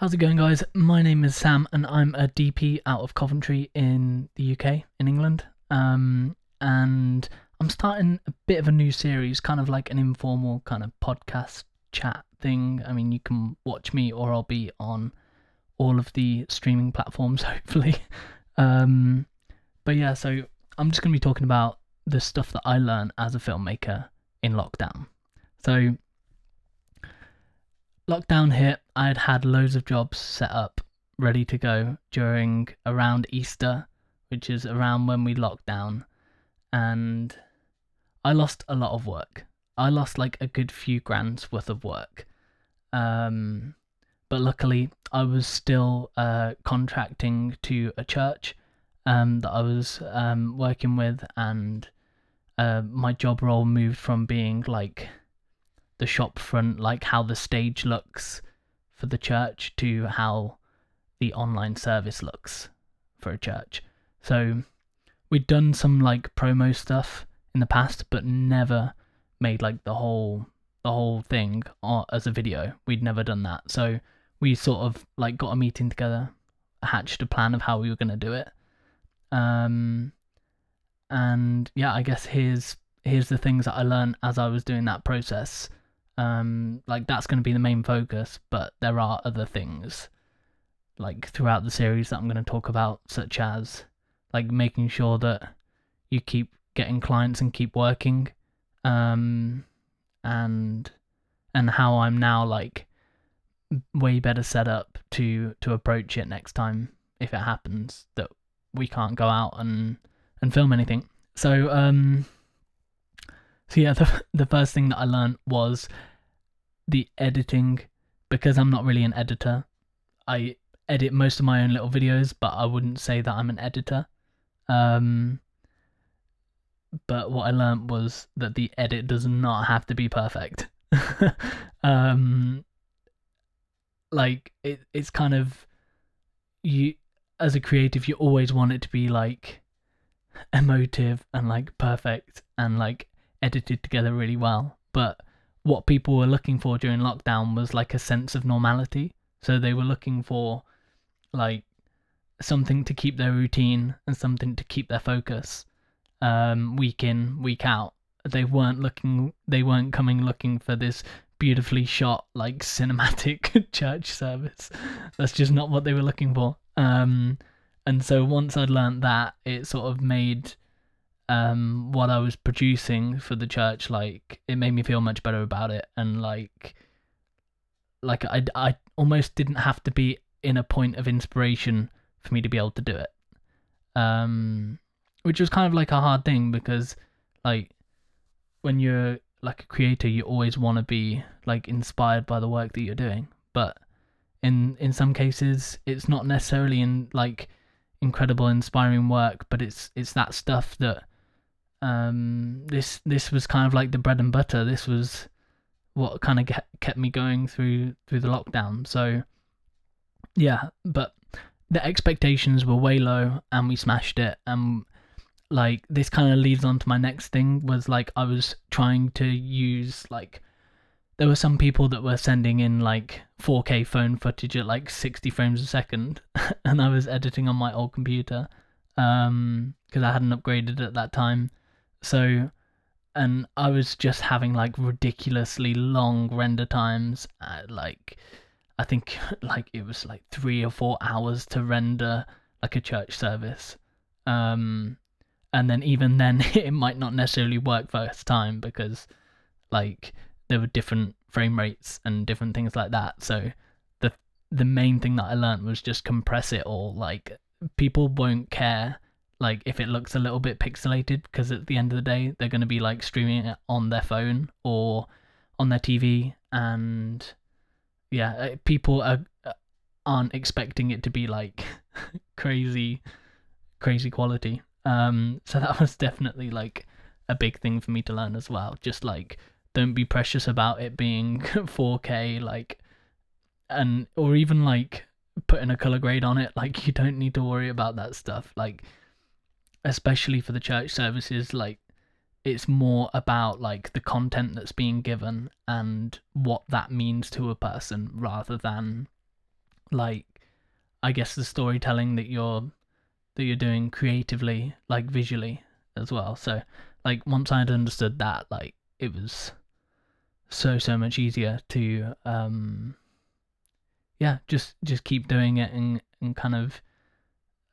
How's it going, guys? My name is Sam, and I'm a DP out of Coventry in the UK, in England. Um, and I'm starting a bit of a new series, kind of like an informal kind of podcast chat thing. I mean, you can watch me, or I'll be on all of the streaming platforms, hopefully. Um, but yeah, so I'm just going to be talking about the stuff that I learned as a filmmaker in lockdown. So, lockdown hit, I had had loads of jobs set up, ready to go during around Easter, which is around when we locked down, and I lost a lot of work. I lost like a good few grand's worth of work. Um, but luckily, I was still uh, contracting to a church um, that I was um, working with, and uh, my job role moved from being like the shop front, like how the stage looks for the church, to how the online service looks for a church. So we'd done some like promo stuff in the past, but never made like the whole the whole thing as a video. We'd never done that. So we sort of like got a meeting together, hatched a plan of how we were going to do it. Um and yeah, I guess here's here's the things that I learned as I was doing that process. Um, like that's going to be the main focus, but there are other things like throughout the series that I'm going to talk about, such as like making sure that you keep getting clients and keep working, um, and and how I'm now like way better set up to to approach it next time if it happens that we can't go out and and film anything. So um so yeah, the the first thing that I learned was the editing because I'm not really an editor. I edit most of my own little videos, but I wouldn't say that I'm an editor. Um, but what I learned was that the edit does not have to be perfect. um, like it, it's kind of you as a creative, you always want it to be like emotive and like perfect and like edited together really well. But what people were looking for during lockdown was like a sense of normality. So they were looking for like something to keep their routine and something to keep their focus um, week in, week out. They weren't looking, they weren't coming looking for this beautifully shot, like cinematic church service. That's just not what they were looking for. Um, and so once I'd learned that, it sort of made um what I was producing for the church like it made me feel much better about it. And like like I I almost didn't have to be in a point of inspiration for me to be able to do it. Um which was kind of like a hard thing because like when you're like a creator you always want to be like inspired by the work that you're doing. But in in some cases it's not necessarily in like incredible inspiring work but it's it's that stuff that um, this this was kind of like the bread and butter. This was what kind of kept me going through through the lockdown. So yeah, but the expectations were way low, and we smashed it. And like this kind of leads on to my next thing was like I was trying to use like there were some people that were sending in like 4K phone footage at like 60 frames a second, and I was editing on my old computer um because I hadn't upgraded at that time so, and I was just having like ridiculously long render times. like, I think like it was like three or four hours to render like a church service. Um, and then even then, it might not necessarily work first time because like there were different frame rates and different things like that. So the the main thing that I learned was just compress it all. Like people won't care like if it looks a little bit pixelated because at the end of the day they're going to be like streaming it on their phone or on their TV and yeah uh, people are uh, aren't expecting it to be like crazy crazy quality. Um so that was definitely like a big thing for me to learn as well. Just like don't be precious about it being 4k like and or even like putting a color grade on it like you don't need to worry about that stuff. Like especially for the church services like it's more about like the content that's being given and what that means to a person rather than like I guess the storytelling that you're that you're doing creatively, like visually as well. So like once I'd understood that, like it was so so much easier to um yeah, just just keep doing it and and kind of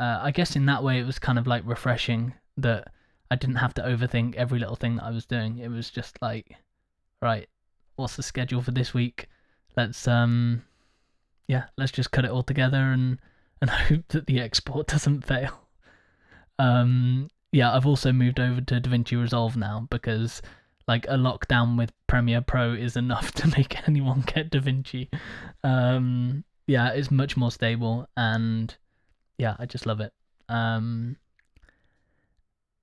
uh, I guess in that way it was kind of like refreshing that I didn't have to overthink every little thing that I was doing. It was just like, right, what's the schedule for this week? Let's um, yeah, let's just cut it all together and and hope that the export doesn't fail. Um, yeah, I've also moved over to DaVinci Resolve now because like a lockdown with Premiere Pro is enough to make anyone get DaVinci. Um, yeah, it's much more stable and yeah, I just love it. Um,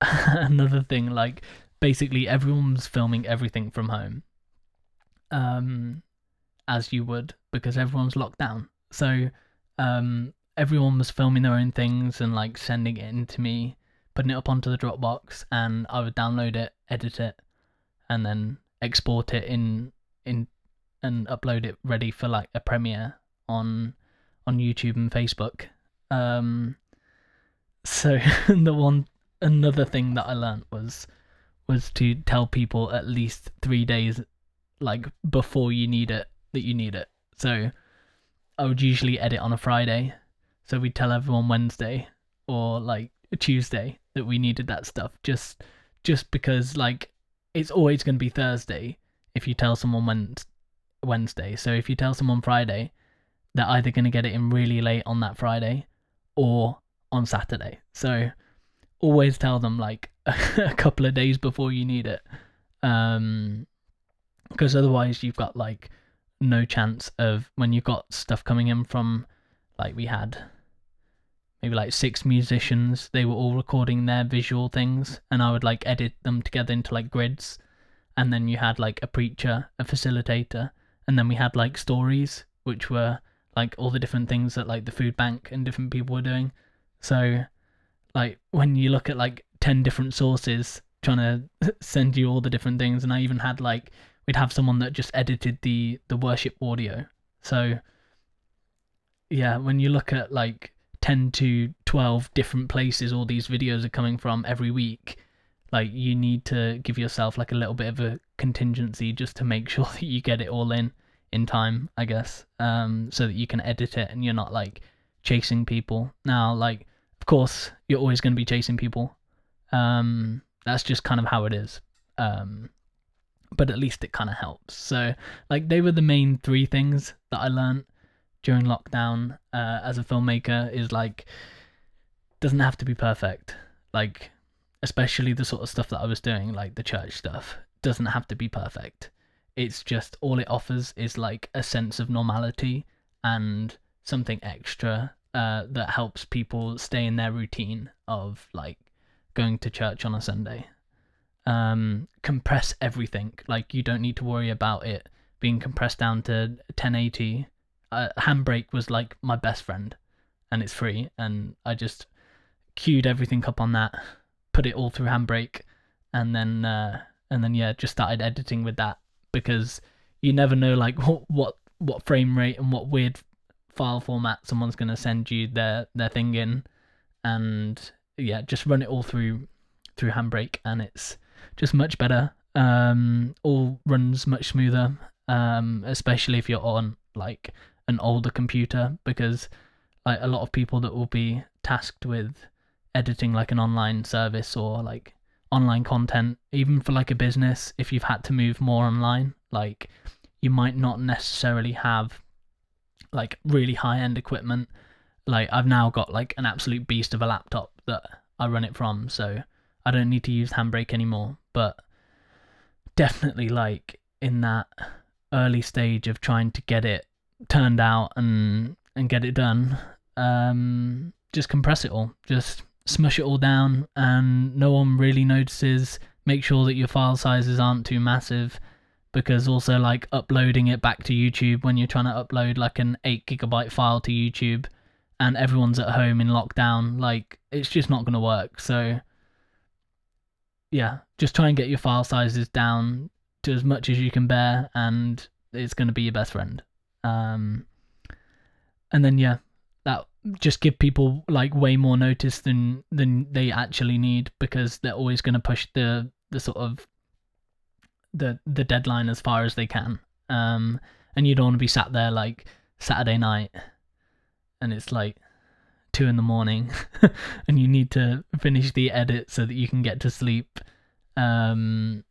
another thing, like basically everyone's filming everything from home, um, as you would because everyone's locked down. So, um, everyone was filming their own things and like sending it in to me, putting it up onto the Dropbox, and I would download it, edit it, and then export it in in and upload it ready for like a premiere on on YouTube and Facebook. Um, so the one another thing that I learned was was to tell people at least three days like before you need it that you need it. So I would usually edit on a Friday. So we'd tell everyone Wednesday or like Tuesday that we needed that stuff just just because like it's always going to be Thursday if you tell someone Wednesday. So if you tell someone Friday, they're either going to get it in really late on that Friday or on Saturday. So always tell them like a couple of days before you need it. Um because otherwise you've got like no chance of when you've got stuff coming in from like we had maybe like six musicians they were all recording their visual things and i would like edit them together into like grids and then you had like a preacher a facilitator and then we had like stories which were like all the different things that like the food bank and different people were doing. So like when you look at like 10 different sources trying to send you all the different things and i even had like we'd have someone that just edited the the worship audio. So yeah when you look at like 10 to 12 different places all these videos are coming from every week like you need to give yourself like a little bit of a contingency just to make sure that you get it all in in time i guess um so that you can edit it and you're not like chasing people. Now like of course you're always going to be chasing people. Um that's just kind of how it is. Um but at least it kind of helps. So like they were the main three things that i learned during lockdown uh, as a filmmaker is like doesn't have to be perfect. Like especially the sort of stuff that i was doing like the church stuff doesn't have to be perfect it's just all it offers is like a sense of normality and something extra uh, that helps people stay in their routine of like going to church on a Sunday. Um, compress everything. Like you don't need to worry about it being compressed down to 1080. Uh, Handbrake was like my best friend, and it's free. And I just queued everything up on that, put it all through Handbrake, and then uh, and then yeah, just started editing with that because you never know like what what what frame rate and what weird file format someone's going to send you their their thing in. And yeah just run it all through through handbrake and it's just much better. Um all runs much smoother um especially if you're on like an older computer because like a lot of people that will be tasked with editing like an online service or like online content even for like a business if you've had to move more online like you might not necessarily have like really high end equipment. Like I've now got like an absolute beast of a laptop that I run it from, so I don't need to use Handbrake anymore. But definitely like in that early stage of trying to get it turned out and and get it done, um, just compress it all, just smush it all down, and no one really notices. Make sure that your file sizes aren't too massive because also like uploading it back to YouTube when you're trying to upload like an 8 gigabyte file to YouTube and everyone's at home in lockdown like it's just not going to work so yeah just try and get your file sizes down to as much as you can bear and it's going to be your best friend um and then yeah, just give people like way more notice than than they actually need because they're always going to push the the sort of the the deadline as far as they can. Um, and you don't want to be sat there like Saturday night, and it's like two in the morning, and you need to finish the edit so that you can get to sleep. Um,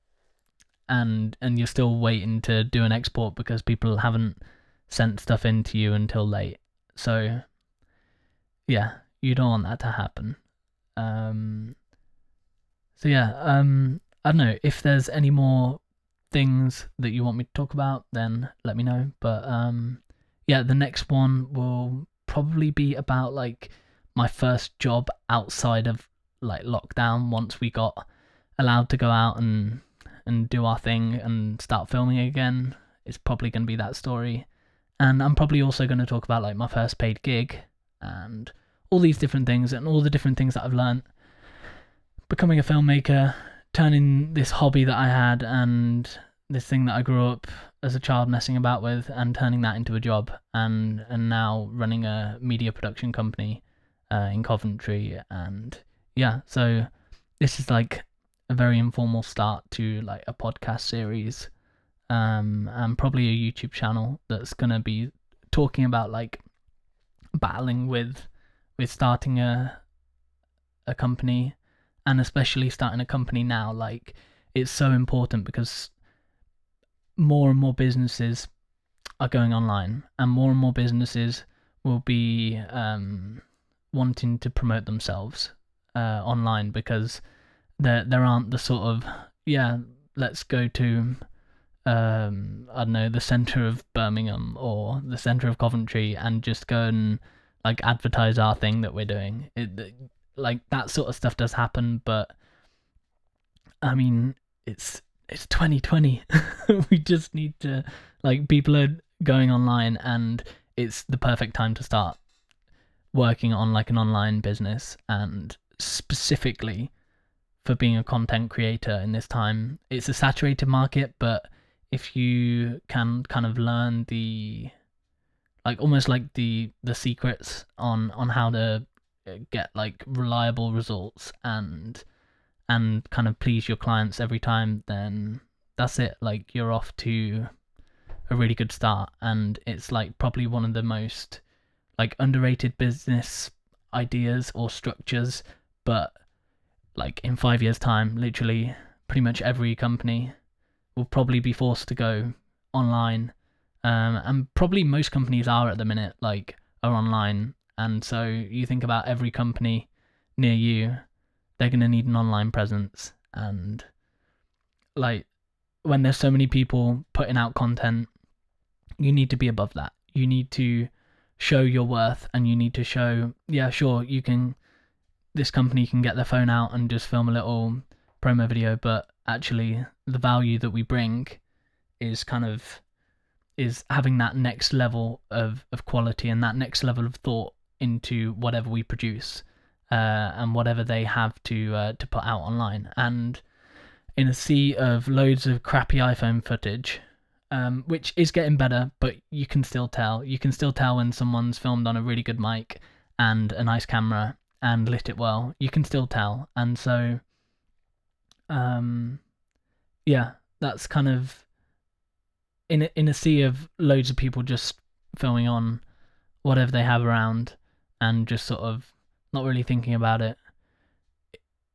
and and you're still waiting to do an export because people haven't sent stuff in to you until late. So yeah, you don't want that to happen. Um, so yeah, um, I don't know if there's any more things that you want me to talk about, then let me know. But um, yeah, the next one will probably be about like my first job outside of like lockdown. Once we got allowed to go out and and do our thing and start filming again, it's probably going to be that story. And I'm probably also going to talk about like my first paid gig and all these different things and all the different things that I've learned becoming a filmmaker, turning this hobby that I had and this thing that I grew up as a child messing about with and turning that into a job and and now running a media production company uh, in Coventry and yeah so this is like a very informal start to like a podcast series um and probably a YouTube channel that's going to be talking about like battling with with starting a a company and especially starting a company now like it's so important because more and more businesses are going online and more and more businesses will be um, wanting to promote themselves uh, online because there there aren't the sort of yeah let's go to um, I don't know the center of Birmingham or the center of Coventry and just go and like advertise our thing that we're doing. It like that sort of stuff does happen, but I mean, it's it's 2020. we just need to like people are going online, and it's the perfect time to start working on like an online business, and specifically for being a content creator in this time. It's a saturated market, but if you can kind of learn the like almost like the the secrets on on how to uh, get like reliable results and and kind of please your clients every time then that's it. Like you're off to a really good start. And it's like probably one of the most like underrated business ideas or structures but like in 5 years time literally pretty much every company will probably be forced to go online um, and probably most companies are at the minute, like, are online. And so you think about every company near you, they're going to need an online presence. And, like, when there's so many people putting out content, you need to be above that. You need to show your worth and you need to show, yeah, sure, you can, this company can get their phone out and just film a little promo video, but actually, the value that we bring is kind of is having that next level of, of quality and that next level of thought into whatever we produce uh, and whatever they have to uh, to put out online. And in a sea of loads of crappy iPhone footage, um, which is getting better, but you can still tell. You can still tell when someone's filmed on a really good mic and a nice camera and lit it well. You can still tell, and so, um, yeah, that's kind of in a, in a sea of loads of people just filming on whatever they have around and just sort of not really thinking about it.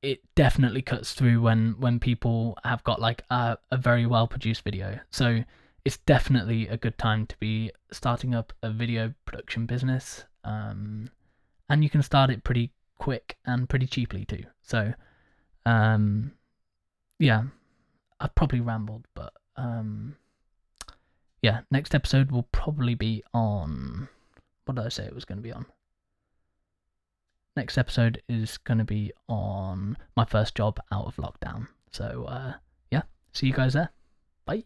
It definitely cuts through when when people have got like a, a very well produced video. So it's definitely a good time to be starting up a video production business um, and you can start it pretty quick and pretty cheaply too. So um, yeah i've probably rambled but um, yeah, next episode will probably be on. What did I say it was going to be on? Next episode is going to be on my first job out of lockdown. So, uh, yeah, see you guys there. Bye.